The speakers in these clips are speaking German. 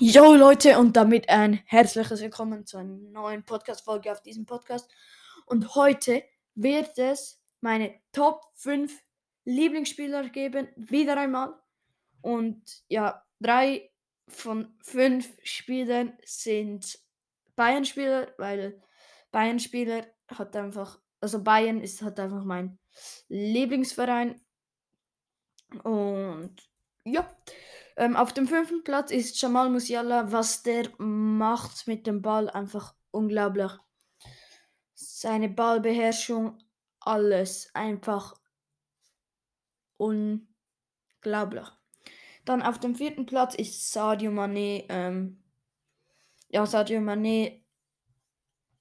Jo Leute und damit ein herzliches Willkommen zu einer neuen Podcast-Folge auf diesem Podcast. Und heute wird es meine Top 5 Lieblingsspieler geben, wieder einmal. Und ja, drei von fünf Spielern sind Bayern-Spieler, weil Bayern-Spieler hat einfach, also Bayern ist hat einfach mein Lieblingsverein. Und ja, ähm, auf dem fünften Platz ist Jamal Musiala. Was der macht mit dem Ball, einfach unglaublich. Seine Ballbeherrschung, alles einfach unglaublich. Dann auf dem vierten Platz ist Sadio Mané. Ähm, ja, Sadio Mané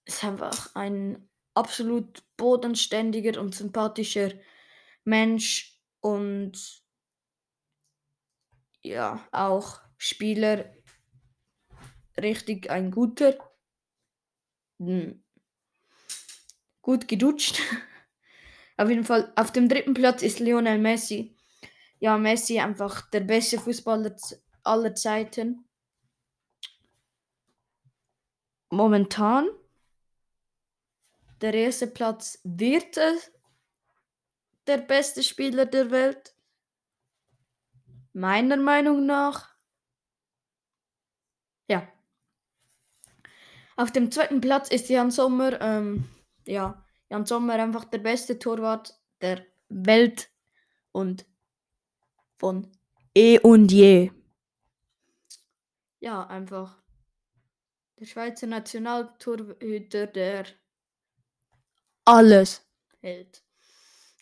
ist einfach ein absolut bodenständiger und sympathischer Mensch und ja, auch Spieler richtig ein guter. Hm. Gut gedutscht. Auf jeden Fall, auf dem dritten Platz ist Lionel Messi. Ja, Messi einfach der beste Fußballer aller Zeiten. Momentan. Der erste Platz wird der beste Spieler der Welt. Meiner Meinung nach. Ja. Auf dem zweiten Platz ist Jan Sommer. Ähm, ja, Jan Sommer einfach der beste Torwart der Welt und von eh und je. Ja, einfach der Schweizer Nationaltorhüter, der alles hält.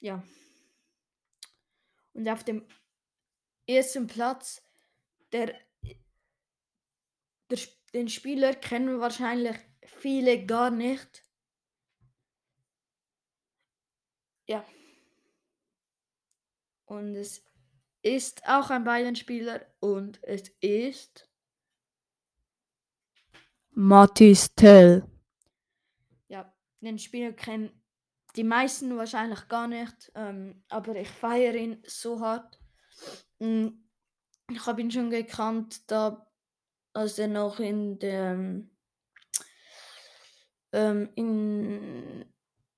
Ja. Und auf dem ersten Platz, der, der, den Spieler kennen wahrscheinlich viele gar nicht. Ja. Und es ist auch ein Bayern-Spieler und es ist Mathis Tell. Ja, den Spieler kennen die meisten wahrscheinlich gar nicht, ähm, aber ich feiere ihn so hart. Mm, ich habe ihn schon gekannt, da als er noch in der ähm, in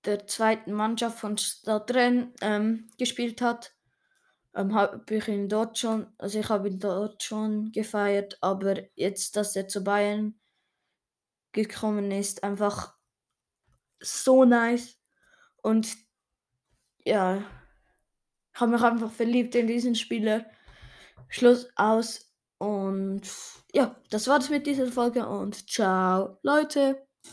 der zweiten Mannschaft von Stadtrenn ähm, gespielt hat, ähm, habe ich ihn dort schon, also ich habe ihn dort schon gefeiert, aber jetzt, dass er zu Bayern gekommen ist, einfach so nice. Und ja, habe mich einfach verliebt in diesen Spieler. Schluss aus und ja, das war's mit dieser Folge und ciao Leute.